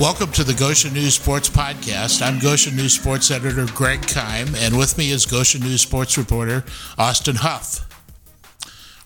Welcome to the Goshen News Sports Podcast. I'm Goshen News Sports Editor Greg Kime, and with me is Goshen News Sports reporter Austin Huff.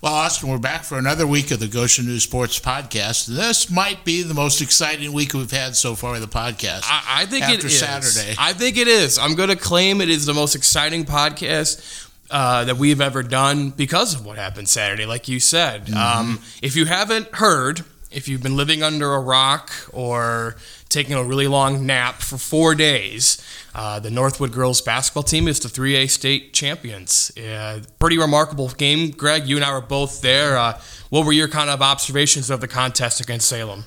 Well, Austin, we're back for another week of the Goshen News Sports Podcast. This might be the most exciting week we've had so far in the podcast. I, I think after it is. Saturday. I think it is. I'm going to claim it is the most exciting podcast uh, that we've ever done because of what happened Saturday, like you said. Mm-hmm. Um, if you haven't heard, if you've been living under a rock or taking a really long nap for four days, uh, the Northwood girls basketball team is the 3A state champions. Uh, pretty remarkable game, Greg. You and I were both there. Uh, what were your kind of observations of the contest against Salem?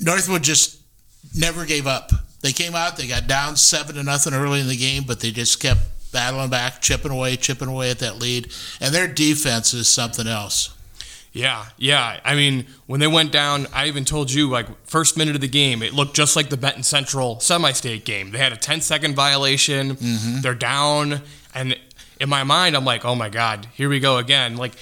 Northwood just never gave up. They came out, they got down seven to nothing early in the game, but they just kept battling back, chipping away, chipping away at that lead. And their defense is something else. Yeah, yeah. I mean, when they went down, I even told you, like, first minute of the game, it looked just like the Benton Central semi state game. They had a 10 second violation, they're down, and in my mind, I'm like, oh my God, here we go again. Like,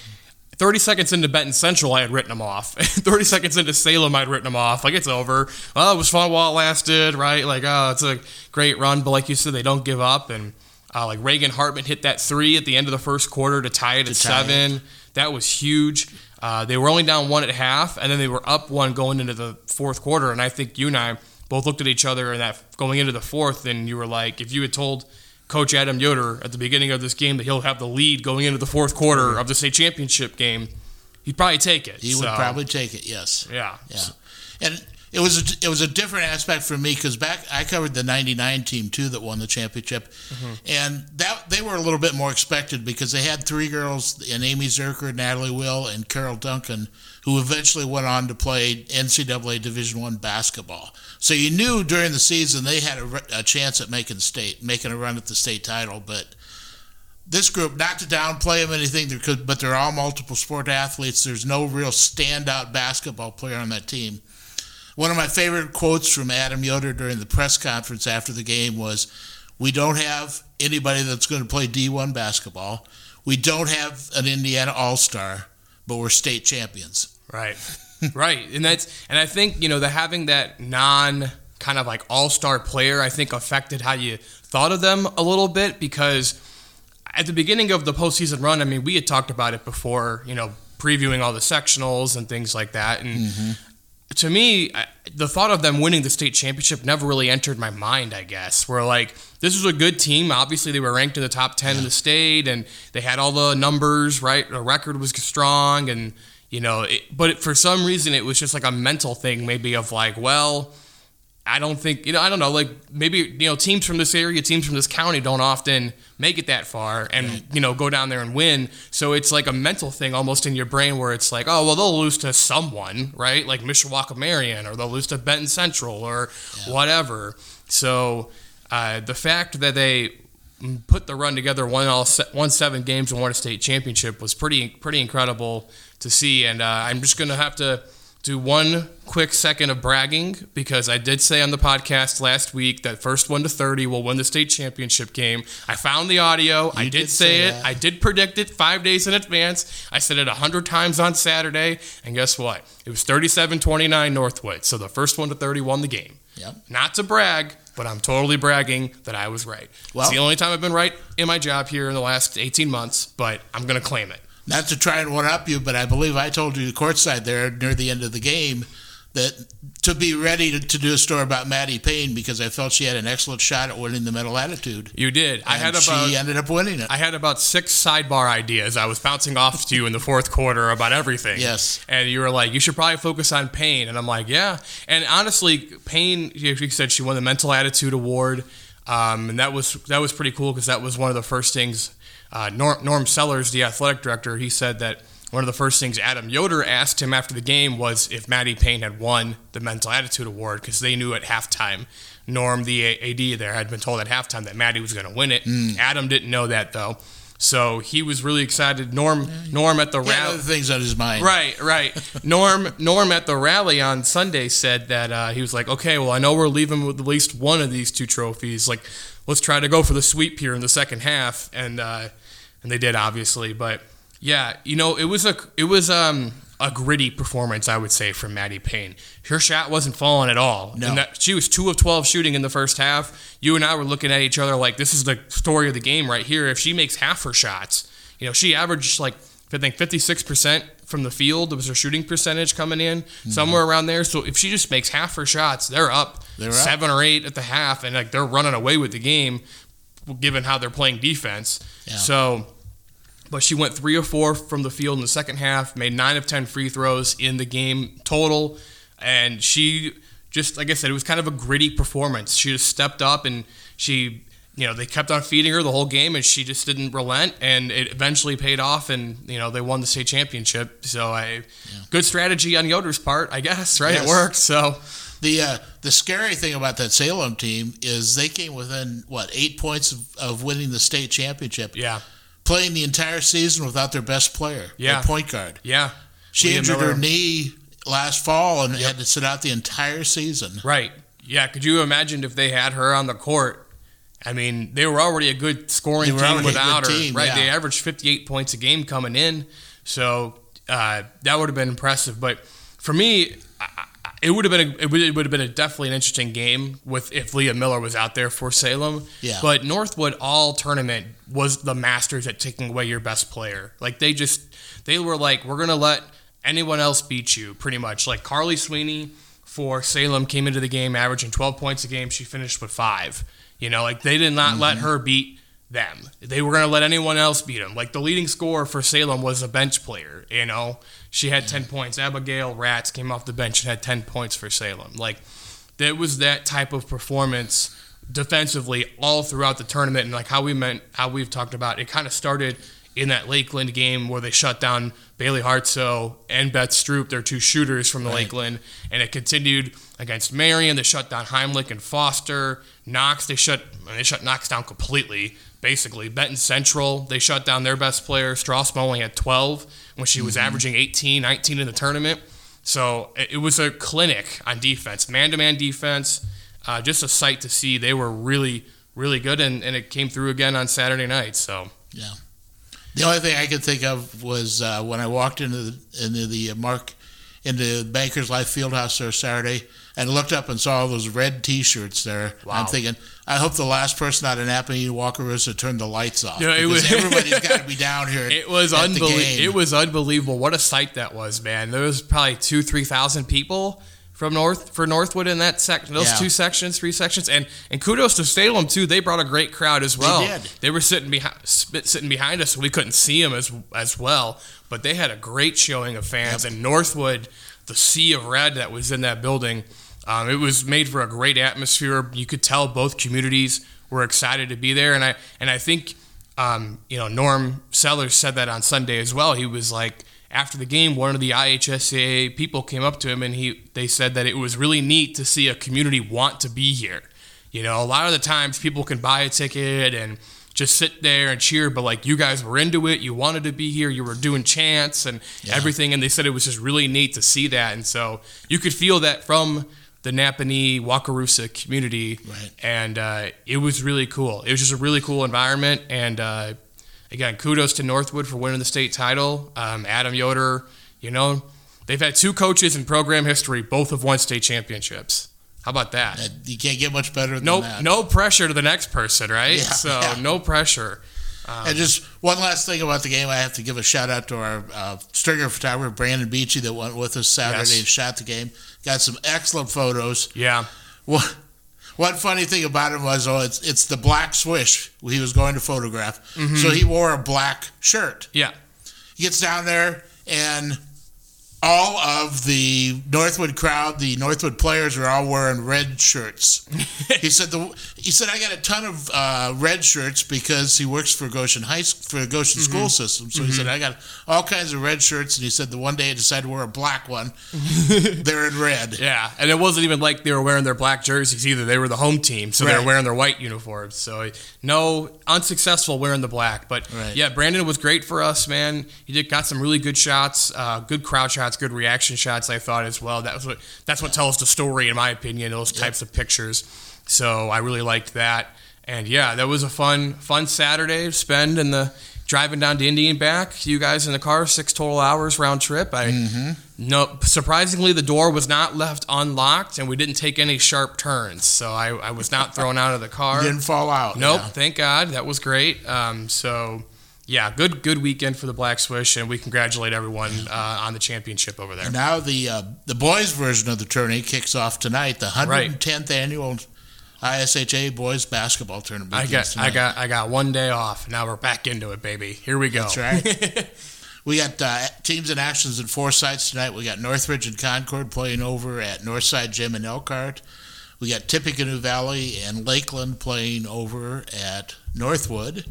30 seconds into Benton Central, I had written them off. 30 seconds into Salem, I'd written them off. Like, it's over. Oh, it was fun while it lasted, right? Like, oh, it's a great run. But like you said, they don't give up. And uh, like Reagan Hartman hit that three at the end of the first quarter to tie it at tie seven. That was huge. Uh, they were only down one at half, and then they were up one going into the fourth quarter. And I think you and I both looked at each other and that going into the fourth, and you were like, if you had told Coach Adam Yoder at the beginning of this game that he'll have the lead going into the fourth quarter of the state championship game, he'd probably take it. He would probably take it, yes. yeah, Yeah, and it was a, it was a different aspect for me because back I covered the '99 team too that won the championship, mm-hmm. and that they were a little bit more expected because they had three girls, and Amy Zerker, Natalie Will, and Carol Duncan, who eventually went on to play NCAA Division One basketball. So you knew during the season they had a, a chance at making state, making a run at the state title, but this group, not to downplay them anything, but they're all multiple sport athletes. There's no real standout basketball player on that team. One of my favorite quotes from Adam Yoder during the press conference after the game was, "We don't have anybody that's going to play D1 basketball. We don't have an Indiana All Star, but we're state champions." Right. right. And that's and I think, you know, the having that non kind of like all-star player I think affected how you thought of them a little bit because at the beginning of the postseason run, I mean, we had talked about it before, you know, previewing all the sectionals and things like that. And mm-hmm. To me, I- the thought of them winning the state championship never really entered my mind, I guess. Where like, this was a good team. Obviously, they were ranked in the top 10 in the state and they had all the numbers, right? The record was strong and, you know, it, but for some reason, it was just like a mental thing, maybe of like, well, I don't think you know. I don't know. Like maybe you know, teams from this area, teams from this county, don't often make it that far, and you know, go down there and win. So it's like a mental thing almost in your brain where it's like, oh well, they'll lose to someone, right? Like Mishawaka Marian, or they'll lose to Benton Central, or whatever. So uh, the fact that they put the run together, won all se- won seven games and won a state championship was pretty pretty incredible to see. And uh, I'm just gonna have to do one quick second of bragging because I did say on the podcast last week that first one to 30 will win the state championship game. I found the audio. I did, did say, say it. that. I did predict it five days in advance. I said it 100 times on Saturday. And guess what? It was 37 29 Northwood. So the first one to 30 won the game. Yep. Not to brag, but I'm totally bragging that I was right. Well- it's the only time I've been right in my job here in the last 18 months, but I'm going to claim it. Not to try and one up you, but I believe I told you courtside there near the end of the game that to be ready to, to do a story about Maddie Payne because I felt she had an excellent shot at winning the mental attitude. You did. I had about she ended up winning it. I had about six sidebar ideas I was bouncing off to you in the fourth quarter about everything. Yes. And you were like, you should probably focus on Payne. And I'm like, yeah. And honestly, Payne, you you said she won the Mental Attitude Award. Um, and that was that was pretty cool because that was one of the first things. Uh, Norm, Norm Sellers, the athletic director, he said that one of the first things Adam Yoder asked him after the game was if Maddie Payne had won the Mental Attitude Award because they knew at halftime. Norm, the AD there, had been told at halftime that Maddie was going to win it. Adam didn't know that though, so he was really excited. Norm, Norm at the He rally. things on his mind. Right, right. Norm, Norm at the rally on Sunday said that uh, he was like, okay, well, I know we're leaving with at least one of these two trophies. Like, let's try to go for the sweep here in the second half, and uh, and they did obviously. But yeah, you know, it was a it was um a gritty performance, I would say, from Maddie Payne. Her shot wasn't falling at all. No. And that, she was two of twelve shooting in the first half. You and I were looking at each other like this is the story of the game right here. If she makes half her shots, you know, she averaged like I think fifty six percent from the field was her shooting percentage coming in somewhere around there. So if she just makes half her shots, they're up They're up. seven or eight at the half, and like they're running away with the game, given how they're playing defense. Yeah. So, but she went three or four from the field in the second half, made nine of ten free throws in the game total, and she just like I said, it was kind of a gritty performance. She just stepped up and she. You know, they kept on feeding her the whole game, and she just didn't relent, and it eventually paid off, and you know they won the state championship. So, I good strategy on Yoder's part, I guess. Right, Yes. it worked. So, The uh, the scary thing about that Salem team is they came within what eight points of, of winning the state championship, yeah, playing the entire season without their best player, Yeah. their point guard. yeah, She Leah injured Miller. her knee last fall and had to sit out the entire season. Right. Yeah. Could you imagine if they had her on the court? I mean, they were already a good scoring team without her. team, right. yeah. They averaged 58 points a game coming in. So uh, that would have been impressive. But for me, it would have been a, it would, it would have been a definitely an interesting game with if Leah Miller was out there for Salem. Yeah. But Northwood all tournament was the masters at taking away your best player. Like they just they were like we're gonna let anyone else beat you pretty much. Like Carly Sweeney for Salem came into the game averaging 12 points a game. She finished with five. You know, like they did not let mm-hmm. her beat them. They were going to let anyone else beat them. Like the leading scorer for Salem was a bench player. You know, she had 10 points. Abigail Rats came off the bench and had 10 points for Salem. Like it was that type of performance defensively all throughout the tournament. And like how we meant, how we've talked about, it kind of started in that Lakeland game where they shut down Bailey Hartso and Beth Stroop, their two shooters from the Right. Lakeland, and it continued against Marian. They shut down Heimlich and Foster. Knox, they shut they shut Knox down completely. Basically, Benton Central, they shut down their best player. Strassman only had 12 when she was averaging 18, 19 in the tournament. So it it was a clinic on defense, man to man defense. Uh, just a sight to see. They were really, really good, and, and it came through again on Saturday night. So Yeah. The only thing I could think of was uh, when I walked into the, into the uh, Mark into Bankers Life Fieldhouse there Saturday and looked up and saw all those red T-shirts there. Wow. I'm thinking, I hope the last person out of Nappanee Wakarusa turned the lights off. Yeah, it because was- everybody's got to be down here. It was unbelievable. It was unbelievable. What a sight that was, man. There was probably two, three thousand people from North for Northwood in that section, those Yeah. two sections, three sections, and and kudos to Salem too. They brought a great crowd as well. did. They were sitting behind sitting behind us, so we couldn't see them as as well. But they had a great showing of fans, and Northwood, the sea of red that was in that building. Um, it was made for a great atmosphere. You could tell both communities were excited to be there, and I and I think um, you know Norm Sellers said that on Sunday as well. He was like after the game, one of the IHSA people came up to him and he they said that it was really neat to see a community want to be here. You know, a lot of the times people can buy a ticket and just sit there and cheer, but like you guys were into it, you wanted to be here, you were doing chants and Yeah. everything, and they said it was just really neat to see that, and so you could feel that from the Nappanee Wakarusa community, Right. and uh, it was really cool. It was just a really cool environment, and uh, again, kudos to Northwood for winning the state title. Um, Adam Yoder, you know, they've had two coaches in program history, both have won state championships. How about that? You can't get much better than No, that. no pressure to the next person, right? Yeah, so yeah. no pressure. And just one last thing about the game, I have to give a shout out to our uh, stringer photographer Brandon Beachy that went with us Saturday Yes. and shot the game. Got some excellent photos. Yeah, One, one funny thing about him was, oh, it's it's the black swish he was going to photograph. Mm-hmm. So he wore a black shirt. yeah, He gets down there and all of the Northwood crowd, the Northwood players are all wearing red shirts. he said the he said I got a ton of uh, red shirts because he works for Goshen High for Goshen Mm-hmm. school system. So he said I got all kinds of red shirts, and he said the one day I decided to wear a black one. they're in red. yeah. And it wasn't even like they were wearing their black jerseys either. They were the home team, so they were wearing their white uniforms. So no unsuccessful wearing the black. But Right. yeah, Brandon was great for us, man. He did got some really good shots, uh, good crowd shots, good reaction shots. I thought as well. That was what that's what tells the story, in my opinion. Those types of pictures. So I really liked that. And yeah, that was a fun, fun Saturday to spend in the driving down to Indy and back. You guys in the car, six total hours round trip. I Mm-hmm. no surprisingly the door was not left unlocked, and we didn't take any sharp turns, so I, I was not thrown out of the car. Didn't fall out. Nope, yeah. thank God. That was great. Um, so, yeah, good good weekend for the Black Swish, and we congratulate everyone uh, on the championship over there. And now the uh, the boys version of the tourney kicks off tonight. The Right. 110th annual ISHA boys basketball tournament. I got I got I got one day off. Now we're back into it, baby. Here we go. That's right. We got uh, teams and actions in four sites tonight. We got Northridge and Concord playing over at Northside Gym in Elkhart. We got Tippecanoe Valley and Lakeland playing over at Northwood.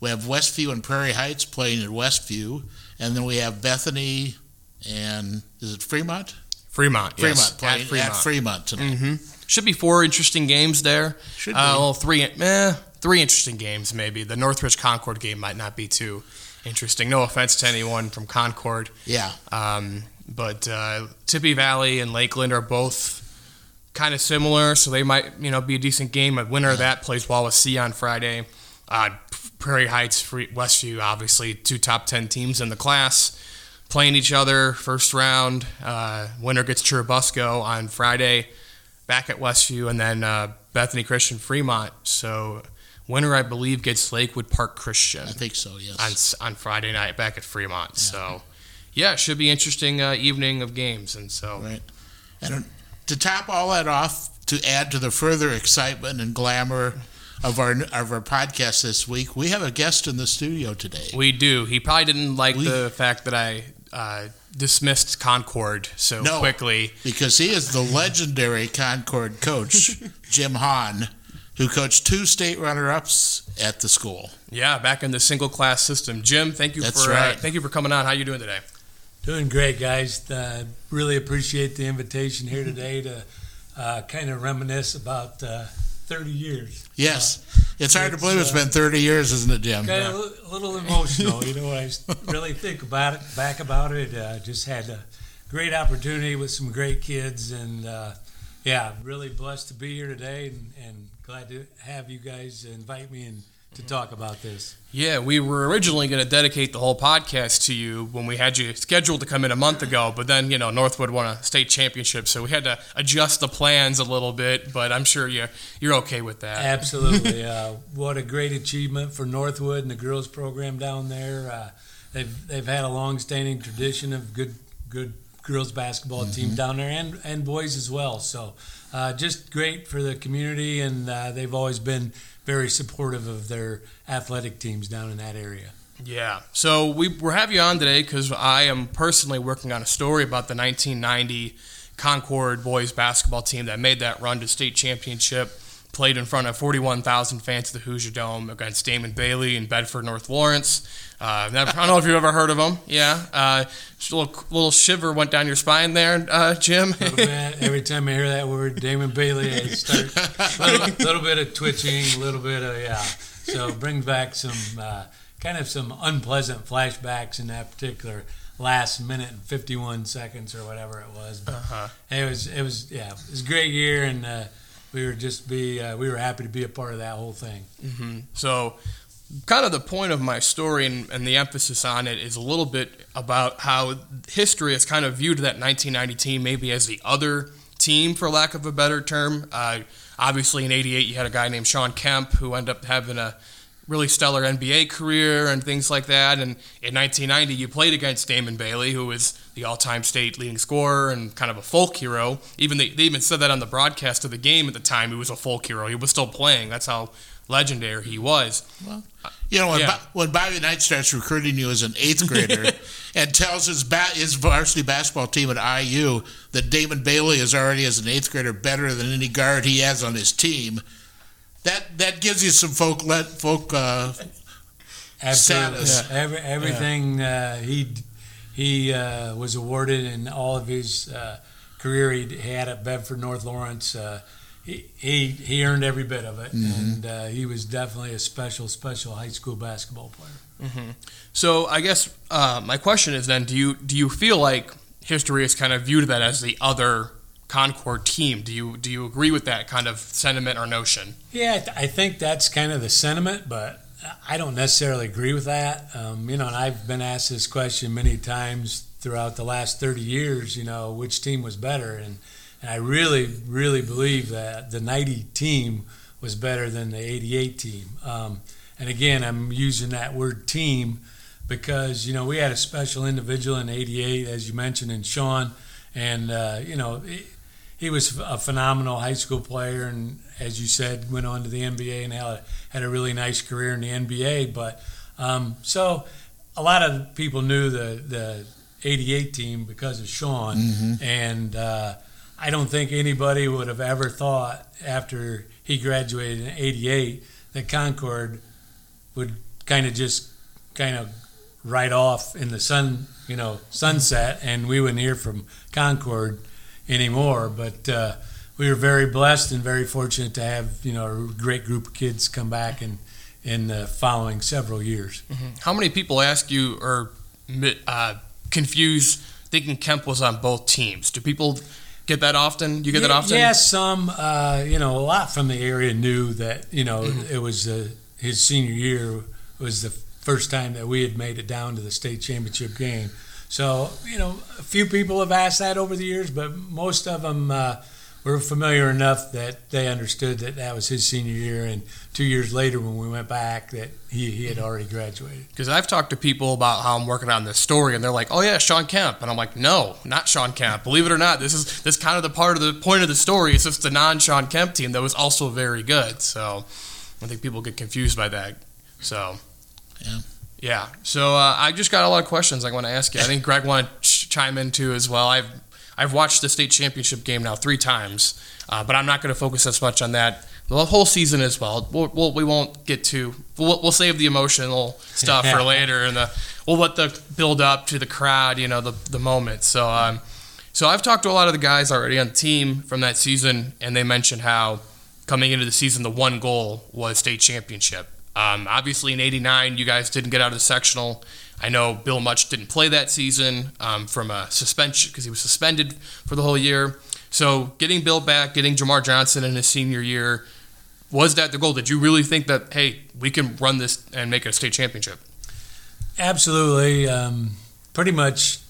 We have Westview and Prairie Heights playing at Westview, and then we have Bethany and is it Fremont? Fremont, Fremont yes, playing at Fremont. Fremont tonight. hmm Should be four interesting games there. Should Uh, well, three, eh, three interesting games maybe. The Northridge Concord game might not be too interesting. No offense to anyone from Concord, Yeah, um, but uh, Tippy Valley and Lakeland are both kind of similar, so they might you know be a decent game. A winner of that plays Wawasee on Friday. Uh, Prairie Heights, Westview, obviously two top ten teams in the class playing each other first round. Uh, winner gets Churubusco on Friday, back at Westview, and then uh, Bethany Christian Fremont. So winner, I believe, gets Lakewood Park Christian I think so. Yes. on on Friday night back at Fremont. So yeah, it should be interesting uh, evening of games, and so Right. And to top all that off, to add to the further excitement and glamour of our of our podcast this week, we have a guest in the studio today. we do. He probably didn't like We- the fact that I uh, dismissed Concord so No. quickly. because he is the legendary Concord coach, Jim Hahn, who coached two state runner-ups at the school. Yeah, back in the single class system. Jim, thank you That's for uh, thank you for coming on. How are you doing today? Doing great, guys. Uh, really appreciate the invitation here today to uh, kind of reminisce about uh, 30 years. Yes, it's hard to It's, believe it's uh, been 30 years, isn't it, Jim? Kind of a little emotional, you know, I really think about it, back about it. Uh, just had a great opportunity with some great kids, and uh, yeah, really blessed to be here today, and, and glad to have you guys invite me in to talk about this. Yeah, we were originally going to dedicate the whole podcast to you when we had you scheduled to come in a month ago, but then, you know, Northwood won a state championship, so we had to adjust the plans a little bit, but I'm sure you, you're okay with that. Absolutely. Uh, what a great achievement for Northwood and the girls program down there. Uh, they've they've had a long-standing tradition of good good girls basketball team down there and and boys as well. So uh, just great for the community, and uh, they've always been very supportive of their athletic teams down in that area. Yeah. So we we have you on today because I am personally working on a story about the 1990 Concord boys basketball team that made that run to state championship. Played in front of 41,000 fans at the Hoosier Dome against Damon Bailey in Bedford, North Lawrence. Uh, never, I don't know if you've ever heard of them. Yeah. Uh, a little, little shiver went down your spine there, uh, Jim. little bit. Every time I hear that word, Damon Bailey, I start a little, little bit of twitching, a little bit of yeah. So brings back some uh, kind of some unpleasant flashbacks in that particular last minute and 51 seconds or whatever it was. But Uh-huh. it was it was yeah, it was a great year, and uh, we were just be uh, we were happy to be a part of that whole thing. hmm So, kind of the point of my story and, and the emphasis on it is a little bit about how history has kind of viewed that 1990 team maybe as the other team, for lack of a better term. Uh, obviously, in '88, you had a guy named Shawn Kemp who ended up having a really stellar NBA career and things like that. And in 1990, you played against Damon Bailey, who was the all-time state leading scorer and kind of a folk hero. Even they, they even said that on the broadcast of the game at the time. He was a folk hero. He was still playing. That's how legendary he was. Well, You know, when, Yeah. Bo- when Bobby Knight starts recruiting you as an eighth grader and tells his, ba- his varsity basketball team at IU that Damon Bailey is already, as an eighth grader, better than any guard he has on his team, that that gives you some folk let folk. Uh, Absolutely. Status. Every, everything uh, he he uh, was awarded in all of his uh, career he had at Bedford North Lawrence. Uh, he, he he earned every bit of it, and uh, he was definitely a special special high school basketball player. So I guess uh, my question is then: Do you do you feel like history has kind of viewed that as the other Concord team? Do you do you agree with that kind of sentiment or notion? Yeah, I, th- I think that's kind of the sentiment, but I don't necessarily agree with that. Um, you know, and I've been asked this question many times throughout the last 30 years. You know, which team was better, and and I really, really believe that the 90 team was better than the 88 team. Um, and again, I'm using that word team because you know we had a special individual in '88, as you mentioned, in Shawn, and uh, you know he, was a phenomenal high school player, and as you said, went on to the NBA and had a, had a really nice career in the NBA. But um, so a lot of people knew the the '88 team because of Shawn, mm-hmm. and uh, I don't think anybody would have ever thought after he graduated in '88 that Concord would kind of just kind of right off in the sun, you know, sunset, and we wouldn't hear from Concord anymore. But uh, we were very blessed and very fortunate to have, you know, a great group of kids come back in in the following several years. Mm-hmm. How many people ask you or uh, confuse thinking Kemp was on both teams? Do people get that often? You get yeah, that often? Yeah, some. Uh, you know, a lot from the area knew that you know mm-hmm. it was uh, his senior year was the first time that we had made it down to the state championship game. So, you know, a few people have asked that over the years, but most of them uh, were familiar enough that they understood that that was his senior year. And two years later, when we went back, that he, he had already graduated. Because I've talked to people about how I'm working on this story, and they're like, "Oh yeah, Shawn Kemp," and I'm like, "No, not Shawn Kemp. Believe it or not, this is this kind of the part of the point of the story. It's just the non-Shawn Kemp team that was also very good." So I think people get confused by that. So yeah. Yeah. So uh, I just got a lot of questions I want to ask you. I think Greg want to ch- chime in too as well. I've I've watched the state championship game now three times, uh, but I'm not going to focus as much on that. The whole season as well. We'll, we'll, we will not get to. We'll, we'll save the emotional stuff for later, and the we'll let the build up to the crowd. You know, the the moment. So um, so I've talked to a lot of the guys already on the team from that season, and they mentioned how coming into the season, the one goal was state championship. Um, obviously, in '89, you guys didn't get out of the sectional. I know Bill Much didn't play that season um, from a suspension because he was suspended for the whole year. So, getting Bill back, getting Jamar Johnson in his senior year, was that the goal? Did you really think that hey, we can run this and make a state championship? Absolutely. Um, pretty much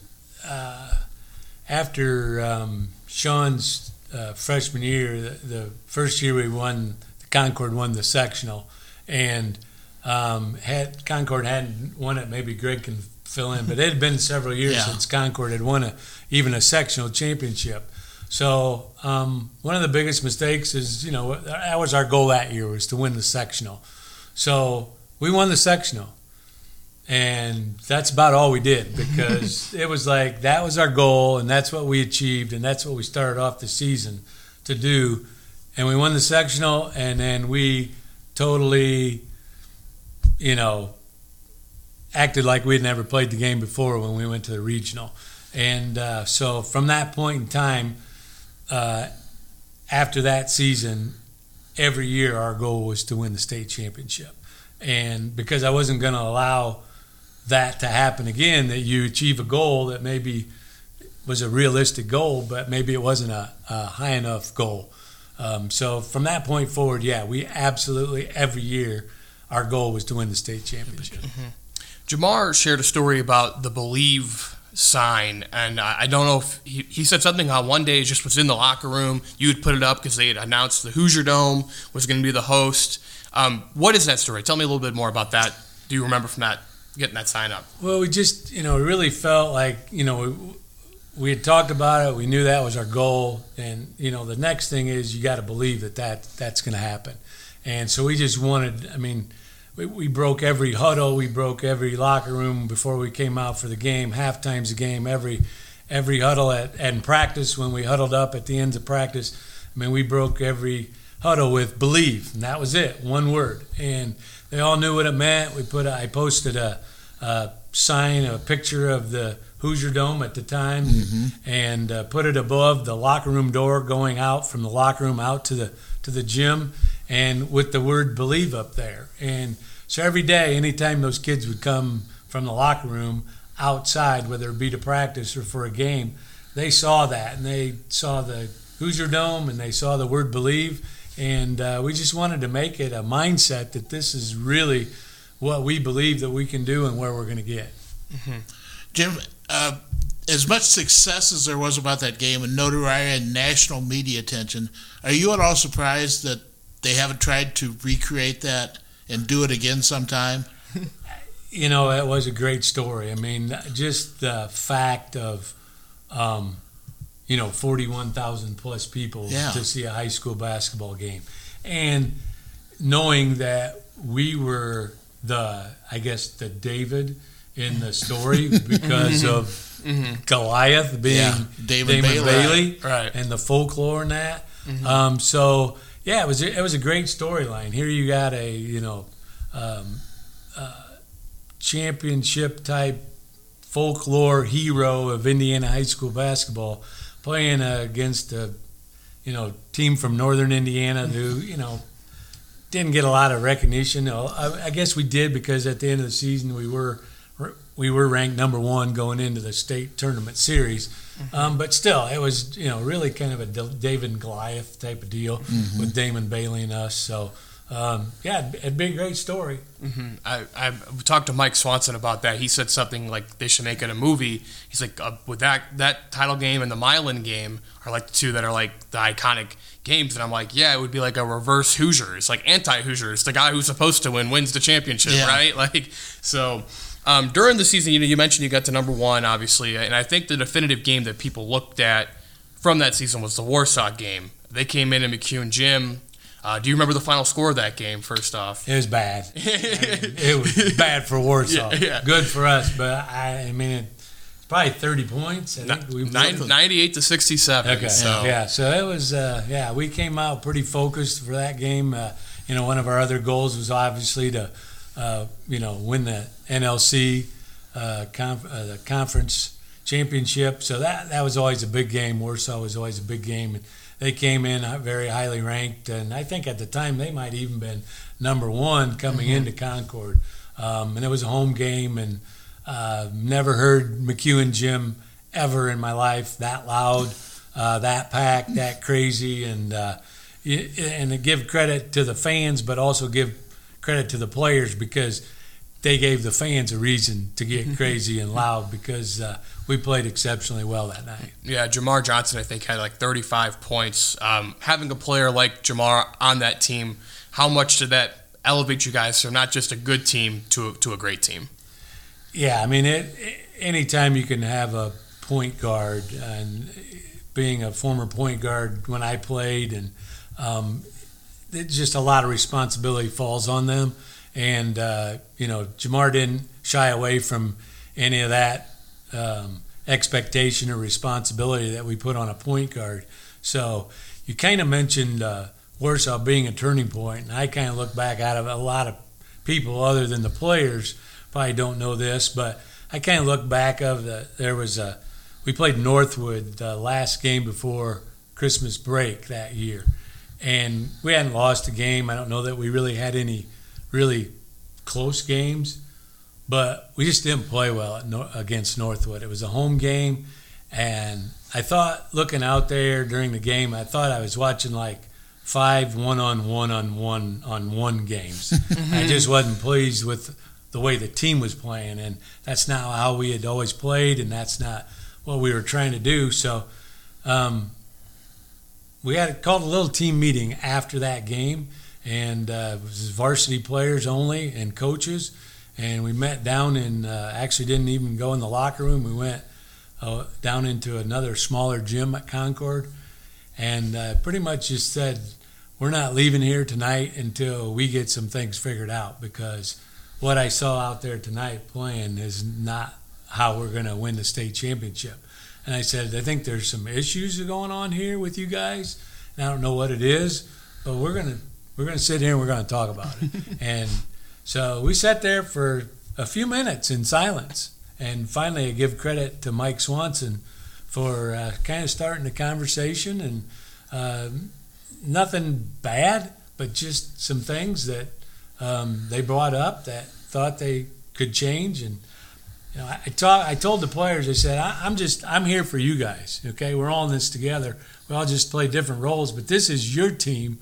uh, after um, Shawn's uh, freshman year, the, the, first year we won, the Concord won the sectional and um, had Concord hadn't won it. Maybe Greg can fill in, but it had been several years yeah. since Concord had won a, even a sectional championship. So um, one of the biggest mistakes is, you know, that was our goal that year was to win the sectional. So we won the sectional, and that's about all we did because it was like that was our goal, and that's what we achieved, and that's what we started off the season to do, and we won the sectional, and then we totally, you know, acted like we'd never played the game before when we went to the regional. And uh, so from that point in time, uh, after that season, every year our goal was to win the state championship. And because I wasn't going to allow that to happen again, that you achieve a goal that maybe was a realistic goal, but maybe it wasn't a, a high enough goal. Um, so from that point forward, yeah, we absolutely every year our goal was to win the state championship. Mm-hmm. Jamar shared a story about the believe sign, and I, I don't know if he, he, said something how one day it just was in the locker room. You would put it up because they had announced the Hoosier Dome was going to be the host. Um, what is that story? Tell me a little bit more about that. Do you remember from that getting that sign up? Well, we just you know it really felt like you know we had talked about it. We knew that was our goal, and you know the next thing is you got to believe that that that's going to happen. And so we just wanted. I mean, we, we broke every huddle, we broke every locker room before we came out for the game. Half times the game, every every huddle at and practice when we huddled up at the ends of practice. I mean, we broke every huddle with believe, and that was it, one word. And they all knew what it meant. We put a, I posted a, a sign, a picture of the Hoosier Dome at the time, mm-hmm. and uh, put it above the locker room door going out from the locker room out to the to the gym, and with the word "believe" up there. And so every day, anytime those kids would come from the locker room outside, whether it be to practice or for a game, they saw that and they saw the Hoosier Dome and they saw the word "believe." And uh, we just wanted to make it a mindset that this is really what we believe that we can do and where we're going to get. Jim, uh, as much success as there was about that game and notoriety and national media attention, are you at all surprised that they haven't tried to recreate that and do it again sometime? you know, it was a great story. I mean, just the fact of, um, you know, 41,000 plus people Yeah. to see a high school basketball game. And knowing that we were the, I guess, the David in the story because of Goliath being Yeah, Damon Damon Bailey. Bailey, Right. and the folklore in that. Um, so yeah, it was it was a great storyline. Here you got a you know um, uh, championship type folklore hero of Indiana high school basketball playing uh, against a you know team from northern Indiana who you know didn't get a lot of recognition. No, I, I guess we did because at the end of the season we were we were ranked number one going into the state tournament series. Um, but still, it was you know really kind of a David and Goliath type of deal with Damon Bailey and us. So um, yeah, it'd be a great story. Mm-hmm. I, I talked to Mike Swanson about that. He said something like they should make it a movie. He's like, uh, with that that title game and the Milan game are like the two that are like the iconic games. And I'm like, yeah, it would be like a reverse Hoosiers, like anti Hoosiers. The guy who's supposed to win wins the championship, Yeah. right? Like, so. Um, during the season, you know, you mentioned you got to number one, obviously, and I think the definitive game that people looked at from that season was the Warsaw game. They came in in McCune Gym. Uh, do you remember the final score of that game? First off, It was bad. I mean, it was bad for Warsaw. Yeah, yeah. Good for us, but I, I mean, it's probably thirty points. I think we Nine, 98 to 67. Okay. So, Yeah. So it was. Uh, yeah, we came out pretty focused for that game. Uh, you know, one of our other goals was obviously to, you know, win the NLC uh, conf- uh, the conference championship. So that that was always a big game. Warsaw was always a big game, and they came in uh, very highly ranked. And I think at the time they might even been number one coming into Concord. Um, and it was a home game, and uh, never heard McCune Gym ever in my life that loud, uh, that packed, that crazy, and uh, and to give credit to the fans, but also give credit to the players because they gave the fans a reason to get crazy and loud because uh, we played exceptionally well that night. yeah, Jamar Johnson, I think, had like 35 points. Um, having a player like Jamar on that team, how much did that elevate you guys from not just a good team to a, to a great team? Yeah, I mean, it, anytime you can have a point guard, and being a former point guard when I played, and um, it, just a lot of responsibility falls on them. And uh, you know, Jamar didn't shy away from any of that um, expectation or responsibility that we put on a point guard. So you kind of mentioned uh, Warsaw being a turning point, and I kind of look back out of a lot of people other than the players probably don't know this, but I kind of look back of the there was a we played Northwood the last game before Christmas break that year, and we hadn't lost a game. I don't know that we really had any really close games, but we just didn't play well against Northwood. It was a home game, and I thought looking out there during the game, I thought I was watching like five one on one on one on one games. I just wasn't pleased with the way the team was playing, and that's not how we had always played, and that's not what we were trying to do. So, um, we had called a little team meeting after that game, and uh, it was varsity players only and coaches, and we met down in. Uh, actually, didn't even go in the locker room. We went uh, down into another smaller gym at Concord, and uh, pretty much just said, "We're not leaving here tonight until we get some things figured out because." What I saw out there tonight playing is not how we're going to win the state championship. And I said, I think there's some issues going on here with you guys. And I don't know what it is, but we're gonna we're gonna sit here and we're gonna talk about it. and so we sat there for a few minutes in silence. And finally, I give credit to Mike Swanson for uh, kind of starting the conversation and uh, nothing bad, but just some things that um, they brought up that thought they could change. And you know, I, I, talk, I told the players, I said, I, I'm just, I'm here for you guys. Okay, we're all in this together. We all just play different roles, but this is your team.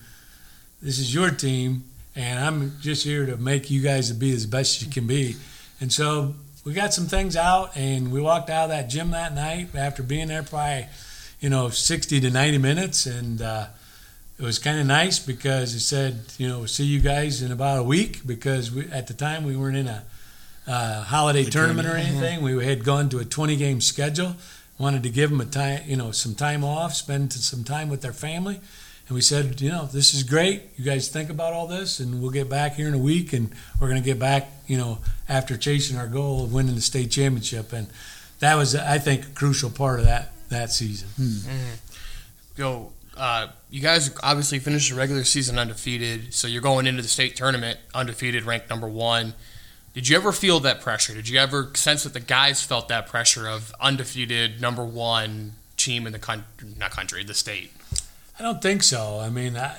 This is your team, and I'm just here to make you guys to be as best you can be. And so we got some things out, and we walked out of that gym that night after being there probably, you know, 60 to 90 minutes, and uh, it was kind of nice because it said, you know, see you guys in about a week because we, at the time we weren't in a uh, holiday The tournament or tournament, anything. We had gone to a 20 game schedule. Wanted to give them a time, you know, some time off, spend some time with their family, and we said, you know, this is great. You guys think about all this, and we'll get back here in a week, and we're going to get back, you know, after chasing our goal of winning the state championship, and that was, I think, a crucial part of that that season. Yo, uh, you guys obviously finished the regular season undefeated, so you're going into the state tournament undefeated, ranked number one. Did you ever feel that pressure? Did you ever sense that the guys felt that pressure of undefeated, number one team in the country, not country, the state? I don't think so. I mean, I,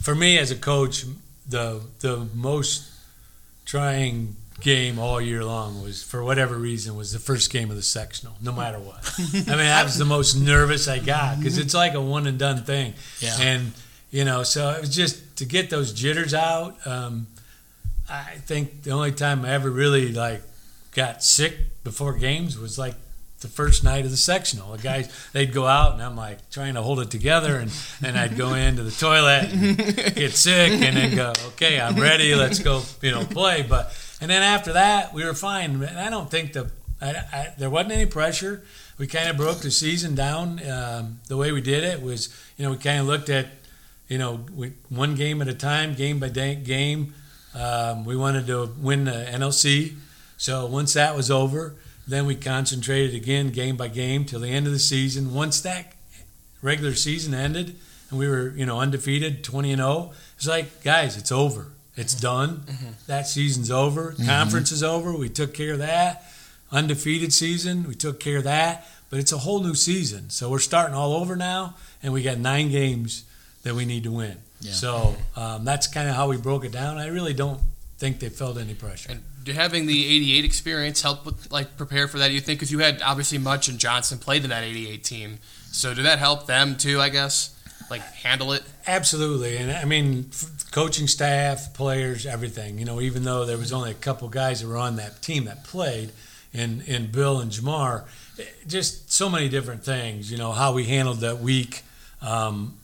for me as a coach, the the most trying game all year long was, for whatever reason, was the first game of the sectional. No matter what, I mean, that was the most nervous I got because it's like a one and done thing, Yeah. and you know, so it was just to get those jitters out. Um, I think the only time I ever really like got sick before games was like the first night of the sectional. The guys they'd go out and I'm like trying to hold it together and then I'd go into the toilet and get sick and then go, Okay, I'm ready, let's go, you know, play. But and then after that we were fine. And I don't think the I, I, there wasn't any pressure. We kind of broke the season down. Um, the way we did it was, you know, we kind of looked at, you know, we, one game at a time, game by day, game. Um, we wanted to win the NLC. So once that was over, then we concentrated again, game by game, till the end of the season. Once that regular season ended, and we were, you know, undefeated, twenty and zero, it's like, guys, it's over. It's mm-hmm. done. Mm-hmm. That season's over. Mm-hmm. Conference is over. We took care of that. Undefeated season, we took care of that. But it's a whole new season, so we're starting all over now, and we got nine games that we need to win. Yeah. So um, that's kind of how we broke it down. I really don't think they felt any pressure. And did having the 88 experience help with like prepare for that? You think because you had obviously Much and Johnson played in that 88 team, so did that help them too? I guess like handle it. Absolutely, and I mean, coaching staff, players, everything. You know, even though there was only a couple guys that were on that team that played, in in Bill and Jamar, eh, just so many different things. You know, how we handled that week um,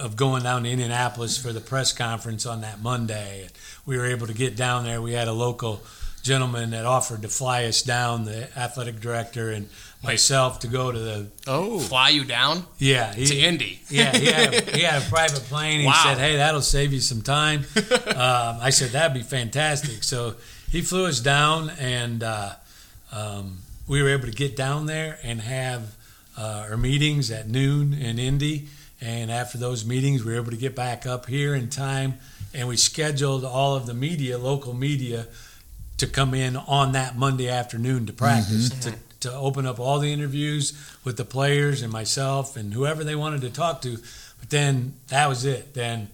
of going down to Indianapolis for the press conference on that Monday. We were able to get down there. We had a local gentleman that offered to fly us down, the athletic director and myself, to go to the Oh, Fly you down yeah he, to Indy. yeah, he had, a, he had a private plane. He Wow. said, "Hey, that'll save you some time." um, I said, "That'd be fantastic." So he flew us down, and uh, um, we were able to get down there and have uh, our meetings at noon in Indy. And after those meetings, we were able to get back up here in time, and we scheduled all of the media, local media, to come in on that Monday afternoon to practice to, to open up all the interviews with the players and myself and whoever they wanted to talk to. But then that was it. Then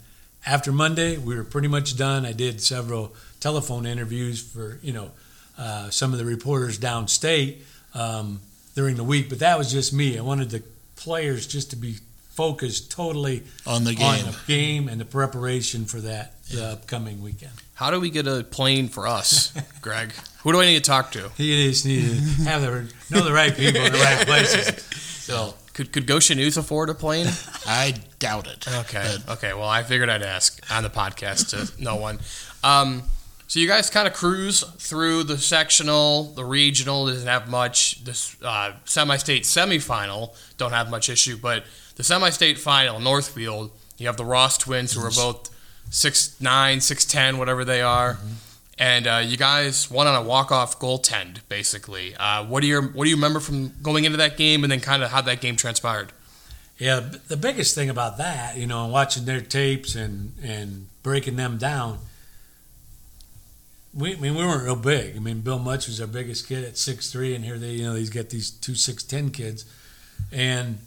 after Monday, we were pretty much done. I did several telephone interviews for you know uh, some of the reporters downstate um, during the week, but that was just me. I wanted the players just to be focused totally on the on game. the game and the preparation for that the upcoming weekend. How do we get a plane for us, Greg? Who do I need to talk to? You just need to have the know the right people in the right places. So Could could Goshen News afford a plane? I doubt it. Okay. But Okay. Well, I figured I'd ask on the podcast to no one. Um, so you guys kind of cruise through the sectional, the regional doesn't have much. This uh, semi-state semifinal don't have much issue, but the semi-state final, Northfield, you have the Ross twins who are both six nine, six ten, whatever they are. And uh, you guys won on a walk-off goaltend, basically. Uh, what do you what do you remember from going into that game, and then kind of how that game transpired? Yeah, the biggest thing about that, you know, and watching their tapes and and breaking them down. We, I mean, we weren't real big. I mean, Bill Much was our biggest kid at six three, and here they, you know, he's got these two six ten kids, and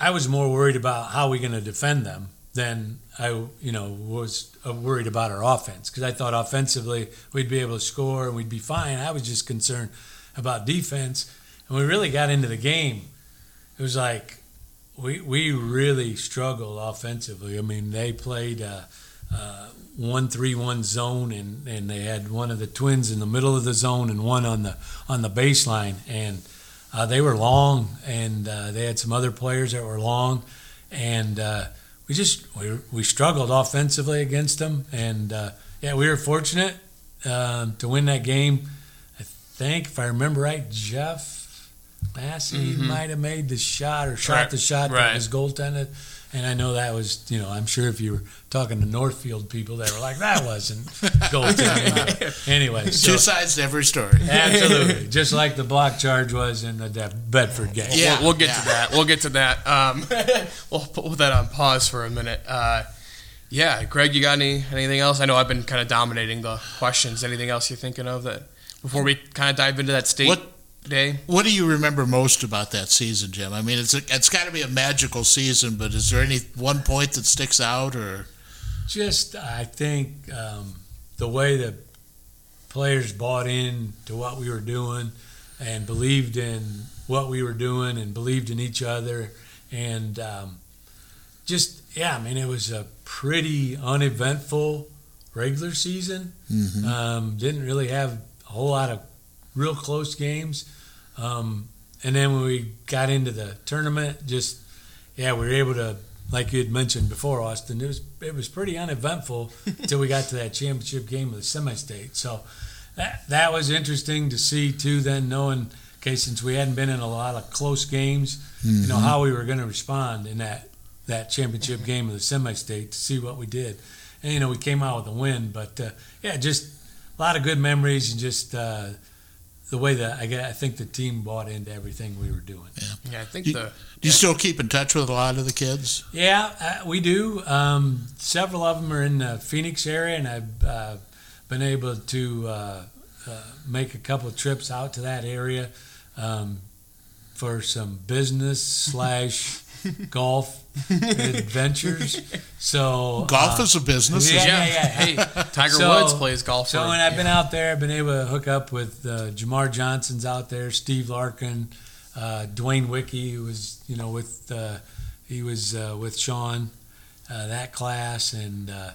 I was more worried about how we're going to defend them than I, you know, was uh, worried about our offense because I thought offensively we'd be able to score and we'd be fine. I was just concerned about defense, and we really got into the game it was like we we really struggled offensively. I mean, they played uh, uh, one three one zone, and, and they had one of the twins in the middle of the zone and one on the on the baseline, and uh, they were long, and uh, they had some other players that were long, and uh, we just we, we struggled offensively against them, and uh, yeah, we were fortunate um, to win that game. I think if I remember right, Jeff Massey Mhm. might have made the shot or shot Right, the shot right. that was goaltended. And I know that was, you know, I'm sure if you were talking to Northfield people, they were like, that wasn't goaltending. anyway, so, Two sides to every story. absolutely. Just like the block charge was in the De- Bedford game. Yeah. we'll, we'll get to that. We'll get to that. Um, we'll put that on pause for a minute. Uh, yeah, Greg, you got any anything else? I know I've been kind of dominating the questions. Anything else you're thinking of that before we kind of dive into that state What day? What do you remember most about that season, Jim? I mean, it's a, it's got to be a magical season, but is there any one point that sticks out, or Just, I think um, the way the players bought in to what we were doing and believed in what we were doing and believed in each other. And um, just, yeah, I mean, it was a pretty uneventful regular season. Um, didn't really have a whole lot of real close games. Um, and then when we got into the tournament, just, yeah, we were able to like you had mentioned before, Austin, it was it was pretty uneventful until we got to that championship game of the semi-state. So that that was interesting to see too. Then knowing, okay, since we hadn't been in a lot of close games, you know how we were going to respond in that that championship game of the semi-state to see what we did, and you know we came out with a win. But uh, yeah, just a lot of good memories and just. Uh, the way that I, get, I think the team bought into everything we were doing. Yeah, I think You- the do you still keep in touch with a lot of the kids? Yeah, uh, we do. Um, several of them are in the Phoenix area, and I've uh, been able to uh, uh, make a couple of trips out to that area um, for some business slash golf adventures. So Golf uh, is a business. yeah, isn't yeah, yeah. Hey, Tiger So- Woods plays golf. So for- when I've been out there, I've been able to hook up with uh, Jamar Johnson's out there, Steve Larkin, uh, Dwayne Wiki, who was you know with uh, he was uh, with Shawn uh, that class, and uh,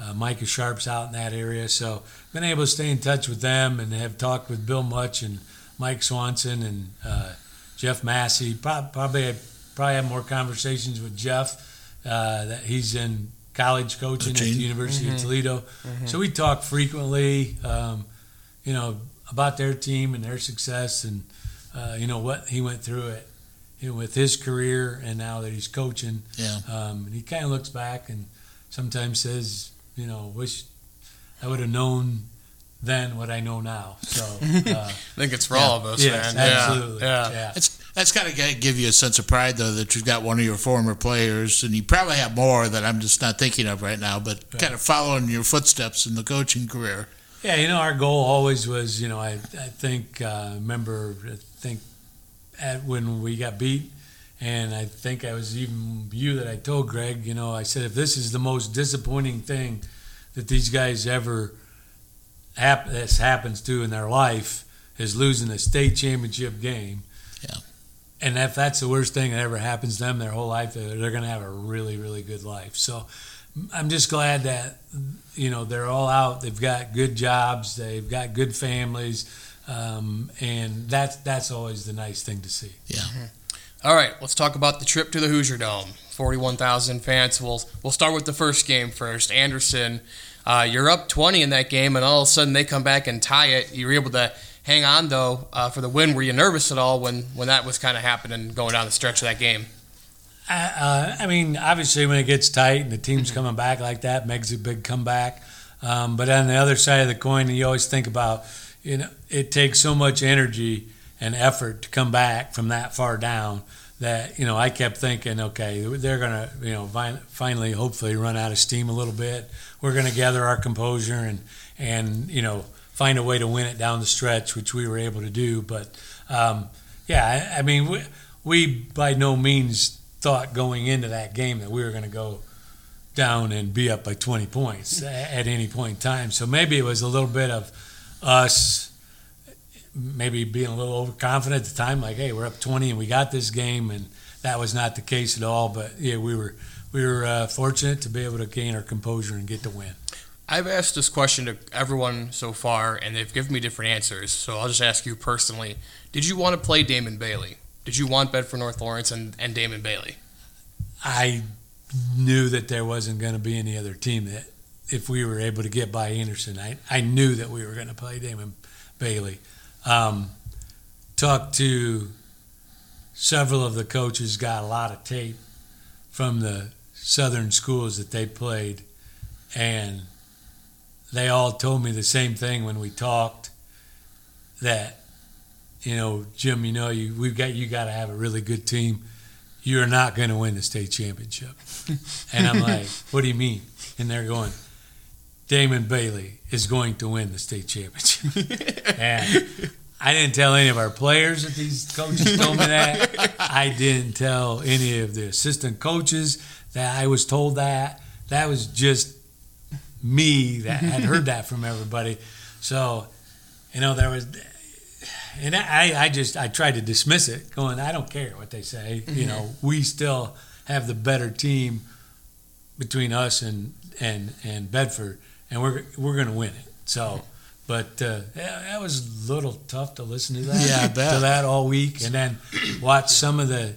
uh, Micah Sharp's out in that area. So been able to stay in touch with them and have talked with Bill Much and Mike Swanson and uh, Jeff Massey. Prob- Probably probably have more conversations with Jeff. Uh, that he's in college coaching at the Coaching. University of Toledo. So we talk frequently, um, you know, about their team and their success, and uh, you know what he went through it you know, with his career, and now that he's coaching. Yeah. Um, and he kind of looks back and sometimes says, you know, wish I would have known then what I know now. So uh, I think it's for all of us, yes, man. absolutely, Yeah, yeah. yeah. That's got to give you a sense of pride, though, that you've got one of your former players, and you probably have more that I'm just not thinking of right now, but kind of following your footsteps in the coaching career. Yeah, you know, our goal always was, you know, I, I think, uh, remember, I think at when we got beat, and I think I was even you that I told Greg, you know, I said, if this is the most disappointing thing that these guys ever hap- this happens to in their life is losing a state championship game. Yeah. And if that's the worst thing that ever happens to them their whole life, they're, they're going to have a really, really good life. So I'm just glad that you know they're all out. They've got good jobs. They've got good families, um, and that's that's always the nice thing to see. Yeah. All right, let's talk about the trip to the Hoosier Dome. Forty-one thousand fans. We'll we'll start with the first game first. Anderson, uh, you're up twenty in that game, and all of a sudden they come back and tie it. You were able to hang on though uh, for the win. Were you nervous at all when when that was kind of happening going down the stretch of that game? Uh, I mean, obviously, when it gets tight and the team's coming back like that, makes a big comeback. Um, but on the other side of the coin, you always think about, you know, it takes so much energy and effort to come back from that far down that, you know, I kept thinking, okay, they're to, you know, fin- finally, hopefully, run out of steam a little bit. We're to gather our composure and, and, you know, find a way to win it down the stretch, which we were able to do. But, um, yeah, I, I mean, we, we by no means thought going into that game that we were going to go down and be up by 20 points at any point in time. So maybe it was a little bit of us maybe being a little overconfident at the time, like, hey, we're up 20 and we got this game, and that was not the case at all. But yeah, we were we were uh, fortunate to be able to gain our composure and get the win. I've asked this question to everyone so far, and they've given me different answers. So I'll just ask you personally: Did you want to play Damon Bailey? Did you want Bedford North Lawrence and, and Damon Bailey? I knew that there wasn't going to be any other team that, if we were able to get by Anderson, I, I knew that we were going to play Damon Bailey. Um, talked to several of the coaches, got a lot of tape from the southern schools that they played, and they all told me the same thing when we talked that you know jim you know you we've got you got to have a really good team. You're not going to win the state championship. And i'm like what do you mean? And they're going damon bailey is going to win the state championship. And i didn't tell any of our players that these coaches told me that. I didn't tell any of the assistant coaches that i was told that. That was just me that had heard that from everybody. So, you know, there was, and I, I just, I tried to dismiss it, going, I don't care what they say. You know, we still have the better team between us and and and Bedford, and we're we're going to win it. So. But uh, yeah, that was a little tough to listen to that. Yeah, to that all week, and then watch some of the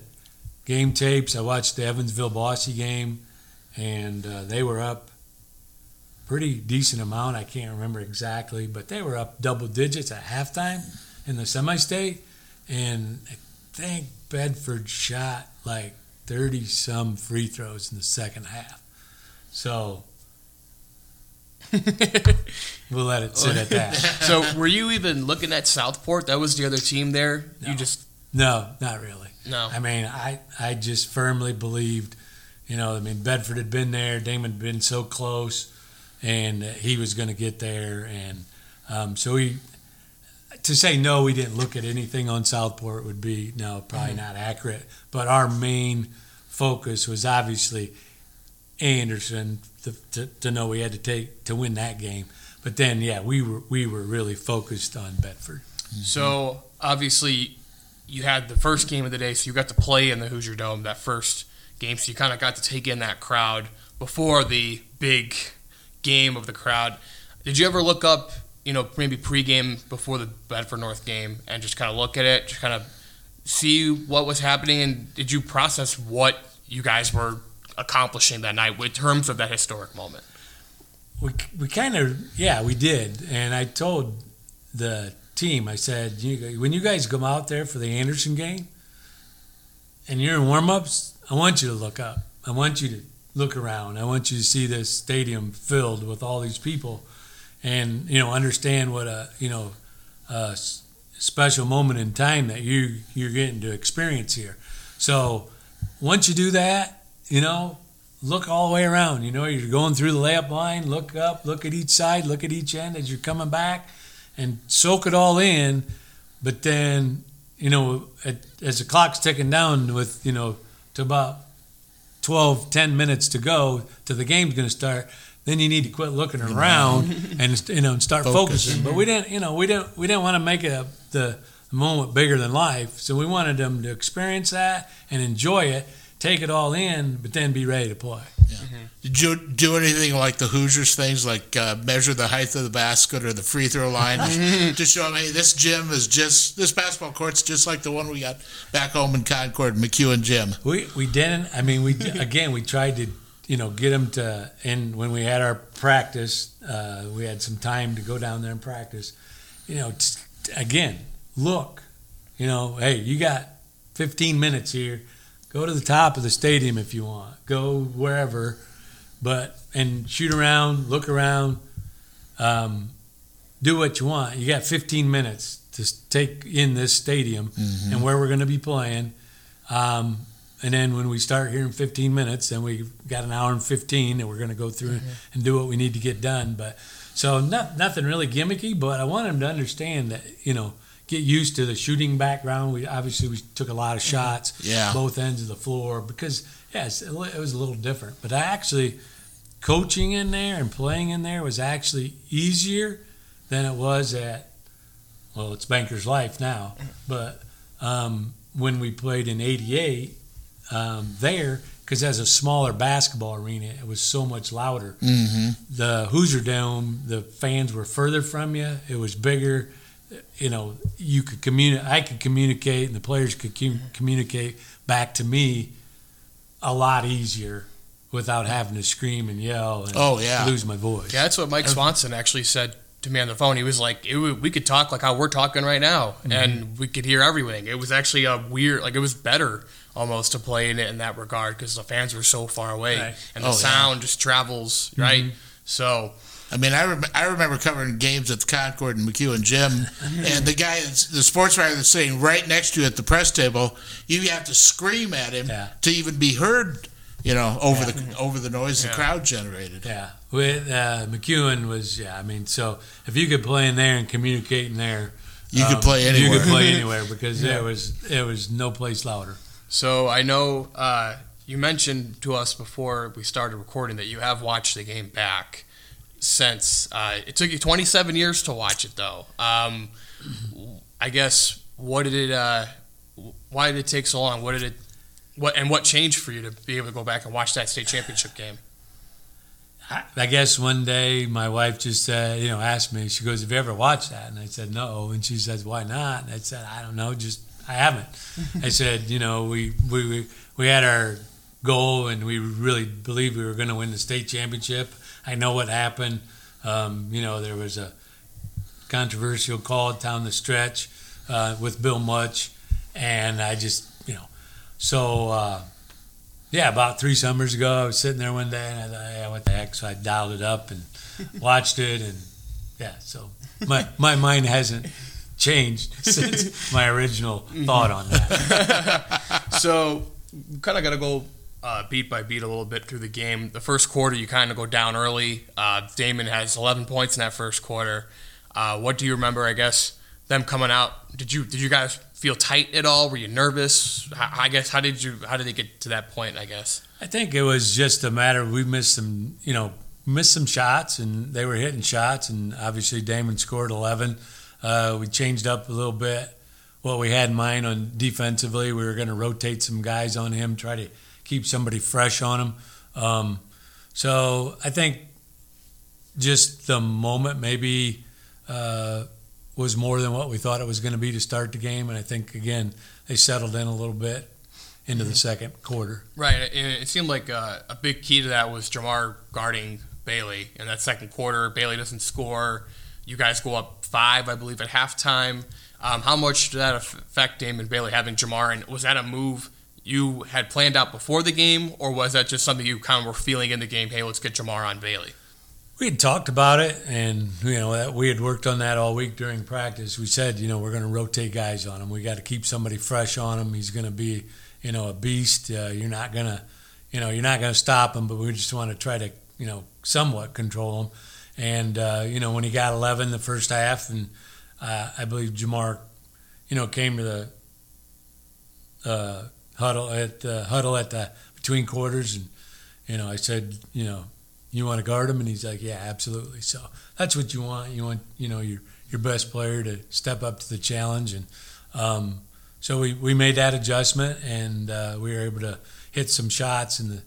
game tapes. I watched the Evansville Bosse game, and uh, they were up pretty decent amount. I can't remember exactly, but they were up double digits at halftime in the semi-state, and I think Bedford shot like thirty some free throws in the second half. So we'll let it sit at that. so were you even looking at Southport? That was the other team there. No. You just No, not really. no. I mean, I, I just firmly believed, you know, I mean, Bedford had been there, Damon had been so close, and he was going to get there. And um, so he, to say no, we didn't look at anything on Southport would be, no, probably not accurate. But our main focus was obviously Anderson to, to, to know we had to take to win that game. But then, yeah, we were we were really focused on Bedford. So obviously, you had the first game of the day, so you got to play in the Hoosier Dome that first game, so you kind of got to take in that crowd before the big game of the crowd. Did you ever look up, you know, maybe pregame before the Bedford North game and just kind of look at it, just kind of see what was happening, and did you process what you guys were accomplishing that night in terms of that historic moment? we we kind of yeah we did and i told the team i said you, when you guys come out there for the anderson game and you're in warm-ups i want you to look up i want you to look around i want you to see this stadium filled with all these people and you know understand what a you know a special moment in time that you you're getting to experience here so once you do that you know look all the way around. You know, you're going through the layup line, look up, look at each side, look at each end as you're coming back, and soak it all in. But then, you know, at, as the clock's ticking down with, you know, to about 12, 10 minutes to go to the game's going to start, then you need to quit looking around and you know and start Focus. focusing. But we didn't, you know, we didn't we didn't want to make it a, the moment bigger than life. So we wanted them to experience that and enjoy it, take it all in, but then be ready to play. Did you do anything like the Hoosiers things, like uh, measure the height of the basket or the free throw line, to show them, hey, this gym is just this basketball court's just like the one we got back home in Concord, McCune Gym. We we didn't. I mean, we again we tried to you know get them to. And when we had our practice, uh, we had some time to go down there and practice. You know, t- again, look. You know, hey, you got 15 minutes here. Go to the top of the stadium if you want. Go wherever, but and shoot around, look around, um, do what you want. You got 15 minutes to take in this stadium and where we're going to be playing. Um, and then when we start here in 15 minutes, then we got an hour and 15 that we're going to go through and do what we need to get done. But so not, nothing really gimmicky, but I want them to understand that, you know, get used to the shooting background. We obviously we took a lot of shots, Yeah. both ends of the floor because yes, it it was a little different. But I actually coaching in there and playing in there was actually easier than it was at well, it's Bankers Life now, but um, when we played in '88, um, there because as a smaller basketball arena, it was so much louder. Mm-hmm. The Hoosier Dome, the fans were further from you. It was bigger. You know, you could communicate. I could communicate, and the players could com- communicate back to me a lot easier without having to scream and yell and Oh, yeah. lose my voice. Yeah, that's what Mike Swanson actually said to me on the phone. He was like, it, "We could talk like how we're talking right now, mm-hmm. and we could hear everything." It was actually a weird, like it was better almost to play in it in that regard because the fans were so far away, Right. and the Oh, yeah. sound just travels right. Mm-hmm. So I mean, I, rem- I remember covering games at the Concord and McCune Gym, and the guy, that's, the sports writer that's sitting right next to you at the press table, you have to scream at him Yeah. to even be heard, you know, over the over the noise Yeah. the crowd generated. Yeah, with uh, McCune was yeah. I mean, so if you could play in there and communicate in there, You could um, play anywhere. You could play anywhere because Yeah. it was it was no place louder. So I know uh, you mentioned to us before we started recording that you have watched the game back since uh, it took you 27 years to watch it, though. Um, I guess what did it? Uh, why did it take so long? What did it? What and what changed for you to be able to go back and watch that state championship game? I, I guess one day my wife just said, you know, asked me. She goes, "Have you ever watched that?" And I said, "No." And she says, "Why not?" And I said, "I don't know. Just I haven't." I said, "You know, we we we, we had our goal, and we really believed we were going to win the state championship. I know what happened. Um, you know, there was a controversial call down the stretch uh, with Bill Much, and I just, you know, so." Uh, yeah, about three summers ago, I was sitting there one day and I thought, yeah, what the heck? So I dialed it up and watched it, and yeah, so my my mind hasn't changed since my original thought on that. so kind of got to go uh, beat by beat a little bit through the game. The first quarter, you kind of go down early. Uh, Damon has 11 points in that first quarter. Uh, what do you remember? I guess them coming out. Did you did you guys feel tight at all? Were you nervous? I guess how did you how did they get to that point? I guess. I think it was just a matter we missed some, you know, missed some shots, and they were hitting shots, and obviously Damon scored 11. Uh, we changed up a little bit what we had in mind on defensively. We were going to rotate some guys on him, try to keep somebody fresh on them. Um, so I think just the moment maybe uh, was more than what we thought it was going to be to start the game, and I think again they settled in a little bit into the second quarter. Right. It, it seemed like uh, a big key to that was Jamar guarding Bailey in that second quarter. Bailey doesn't score. You guys go up five, I believe, at halftime. Um, how much did that affect Damon Bailey having Jamar? And was that a move you had planned out before the game, or was that just something you kind of were feeling in the game? Hey, let's get Jamar on Bailey. We had talked about it, and you know we had worked on that all week during practice. We said, you know, we're going to rotate guys on him. We got to keep somebody fresh on him. He's going to be, you know, a beast. Uh, you're not going to, you know, you're not going to stop him, but we just want to try to, you know, somewhat control him. And uh, you know, when he got 11 the first half, and uh, I believe Jamar, you know, came to the uh, huddle at the huddle at the between quarters, and you know, I said, you know, you want to guard him, and he's like, yeah, absolutely. So that's what you want. You want, you know, your your best player to step up to the challenge, and um, so we, we made that adjustment, and uh, we were able to hit some shots in the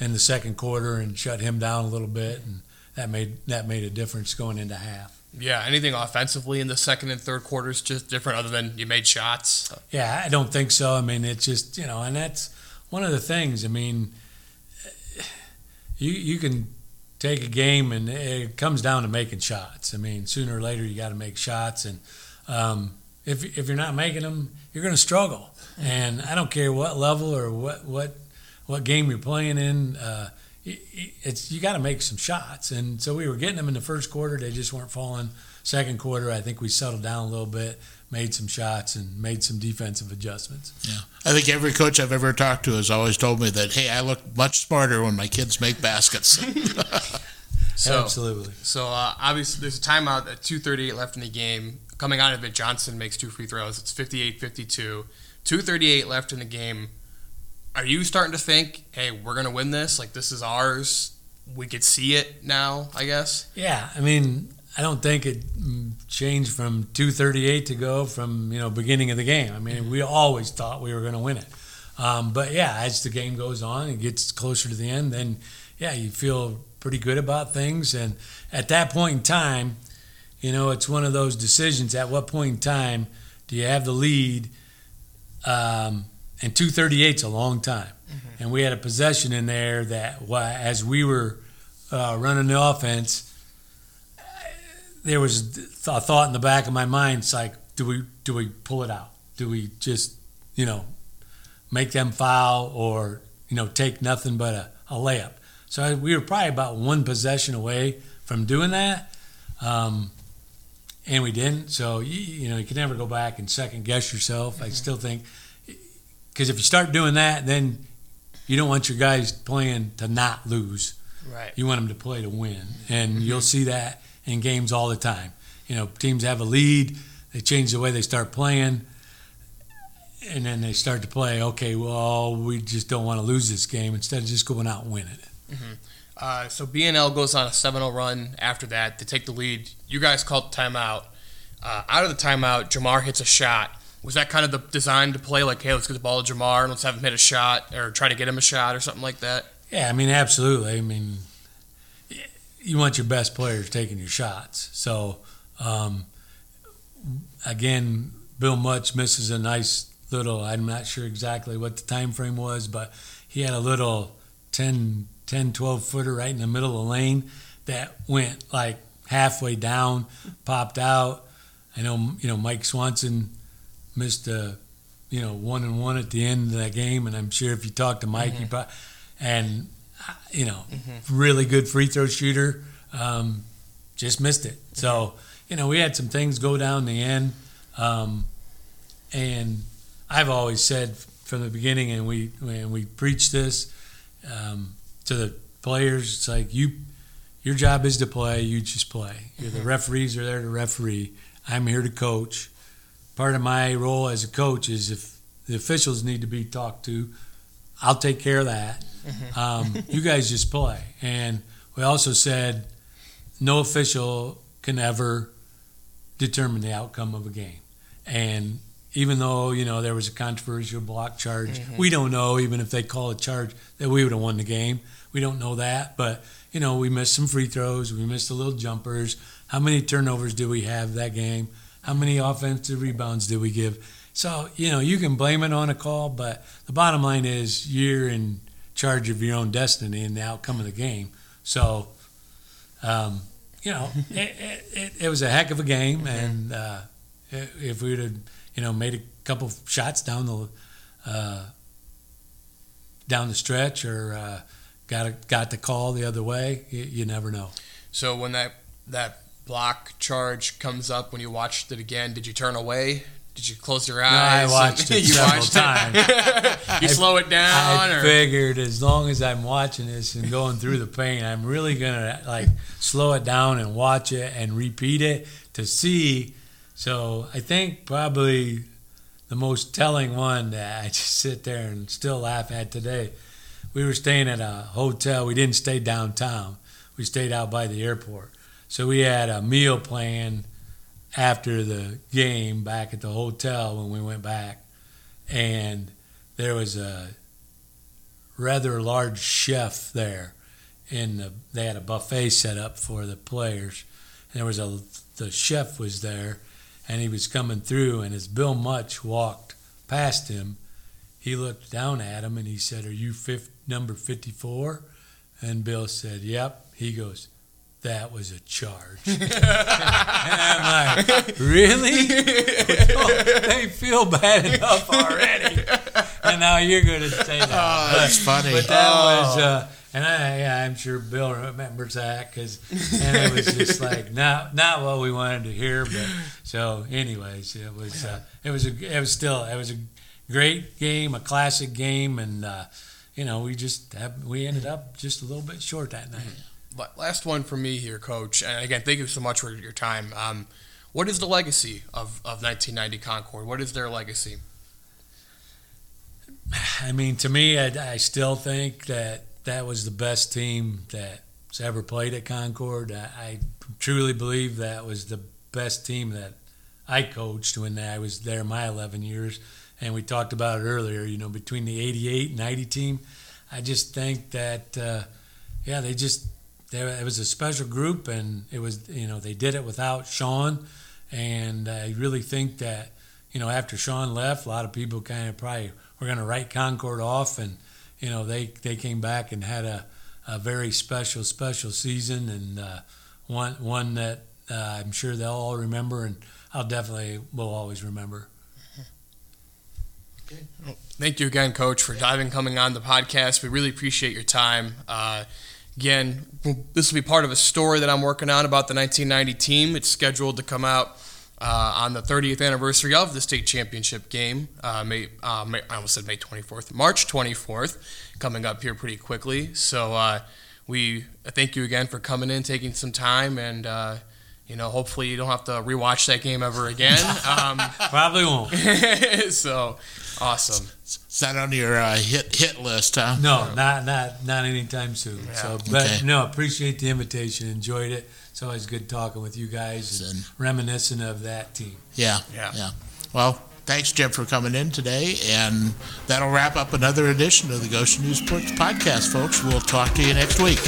in the second quarter and shut him down a little bit, and that made that made a difference going into half. Yeah. Anything offensively in the second and third quarters just different, other than you made shots? Yeah, I don't think so. I mean, it's just you know, and that's one of the things. I mean, you you can take a game and it comes down to making shots. I mean, sooner or later you got to make shots, and um, if if you're not making them, you're going to struggle. And I don't care what level or what what what game you're playing in. Uh, it's you got to make some shots, and so we were getting them in the first quarter. They just weren't falling. Second quarter, I think we settled down a little bit, made some shots, and made some defensive adjustments. Yeah, I think every coach I've ever talked to has always told me that, hey, I look much smarter when my kids make baskets. So, Absolutely. So uh, obviously, there's a timeout at 2:38 left in the game. Coming out of it, Johnson makes two free throws. It's 58-52. 2:38 left in the game. Are you starting to think, hey, we're gonna win this? Like this is ours. We could see it now. I guess. Yeah, I mean, I don't think it changed from 238 to go from you know beginning of the game. I mean, we always thought we were going to win it. Um, but yeah, as the game goes on and gets closer to the end, then yeah, you feel pretty good about things. And at that point in time, you know, it's one of those decisions. At what point in time do you have the lead? Um, and 238 is a long time. Mm-hmm. And we had a possession in there that, as we were uh, running the offense, there was a thought in the back of my mind. It's like, do we do we pull it out? Do we just, you know, make them foul or you know take nothing but a, a layup? So we were probably about one possession away from doing that, um, and we didn't. So you, you, know you can never go back and second guess yourself. Mm-hmm. I still think because if you start doing that, then you don't want your guys playing to not lose. Right. You want them to play to win, and mm-hmm. you'll see that in games all the time. You know, teams have a lead, they change the way they start playing, and then they start to play. Okay, well, we just don't want to lose this game instead of just going out and winning it. Mm-hmm. Uh, so BNL goes on a 7-0 run after that to take the lead. You guys called timeout. Uh, out of the timeout, Jamar hits a shot. Was that kind of the design to play like, hey, let's get the ball to Jamar and let's have him hit a shot or try to get him a shot or something like that? Yeah, I mean, absolutely. I mean, you want your best players taking your shots. So, um, again, Bill Much misses a nice little. I'm not sure exactly what the time frame was, but he had a little 10, 10 12 footer right in the middle of the lane that went like halfway down, popped out. I know you know Mike Swanson missed a you know one and one at the end of that game, and I'm sure if you talk to Mike, mm-hmm. probably, and you know, mm-hmm. really good free throw shooter. Um, just missed it. Mm-hmm. So, you know, we had some things go down the end. Um, and I've always said from the beginning, and we when we preach this um, to the players, it's like you, your job is to play. You just play. Mm-hmm. The referees are there to referee. I'm here to coach. Part of my role as a coach is if the officials need to be talked to, I'll take care of that. Mm-hmm. Um, you guys just play. And we also said no official can ever determine the outcome of a game. And even though you know there was a controversial block charge, mm-hmm. we don't know even if they call a charge that we would have won the game. We don't know that, but you know we missed some free throws, we missed the little jumpers. How many turnovers did we have that game? How many offensive rebounds did we give? So you know you can blame it on a call, but the bottom line is you're in charge of your own destiny and the outcome of the game. So, um, you know, it, it, it, was a heck of a game, mm-hmm. and uh, if we'd have, you know, made a couple shots down the uh, down the stretch or uh, got a, got the call the other way, you, you never know. So when that that block charge comes up, when you watched it again, did you turn away? Did you close your eyes? No, I watched it several watched times. you I, slow it down. I or? figured as long as I'm watching this and going through the pain, I'm really gonna like slow it down and watch it and repeat it to see. So I think probably the most telling one that I just sit there and still laugh at today. We were staying at a hotel. We didn't stay downtown. We stayed out by the airport. So we had a meal plan after the game back at the hotel when we went back, and there was a rather large chef there. In the, they had a buffet set up for the players. And there was a the chef was there, and he was coming through. And as Bill Much walked past him, he looked down at him and he said, "Are you fifth, number 54?" And Bill said, "Yep." He goes, that was a charge. and I'm like, really? they feel bad enough already. And now you're going to say that. Oh, that's funny. But that oh. was, uh, and I, yeah, I'm sure Bill remembers that because, and it was just like not not what we wanted to hear. But so, anyways, it was uh, it was a it was still it was a great game, a classic game, and uh, you know we just have, we ended up just a little bit short that night last one for me here, Coach. And again, thank you so much for your time. Um, what is the legacy of, of 1990 Concord? What is their legacy? I mean, to me, I, I still think that that was the best team that's ever played at Concord. I, I truly believe that was the best team that I coached when I was there my 11 years. and we talked about it earlier. You know, between the '88 and '90 team, I just think that uh, yeah, they just they, it was a special group, and it was you know they did it without Shawn, and I really think that you know after Shawn left, a lot of people kind of probably were going to write Concord off, and you know they they came back and had a, a very special special season, and uh, one one that uh, I'm sure they'll all remember, and I'll definitely will always remember. Thank you again, Coach, for diving coming on the podcast. We really appreciate your time. Uh, again, this will be part of a story that I'm working on about the 1990 team. It's scheduled to come out uh, on the 30th anniversary of the state championship game. Uh, May, uh, May, I almost said May 24th, March 24th, coming up here pretty quickly. So uh, we thank you again for coming in, taking some time, and uh, you know, hopefully you don't have to rewatch that game ever again. Um, Probably won't. so awesome. Is that on your uh, hit hit list, huh? No, not not not anytime soon. So, but Okay. no, appreciate the invitation. Enjoyed it. It's always good talking with you guys and And- reminiscent of that team. Yeah, Yeah. yeah. Well, thanks, Jim, for coming in today, and that'll wrap up another edition of the Goshen News Sports Podcast, folks. We'll talk to you next week.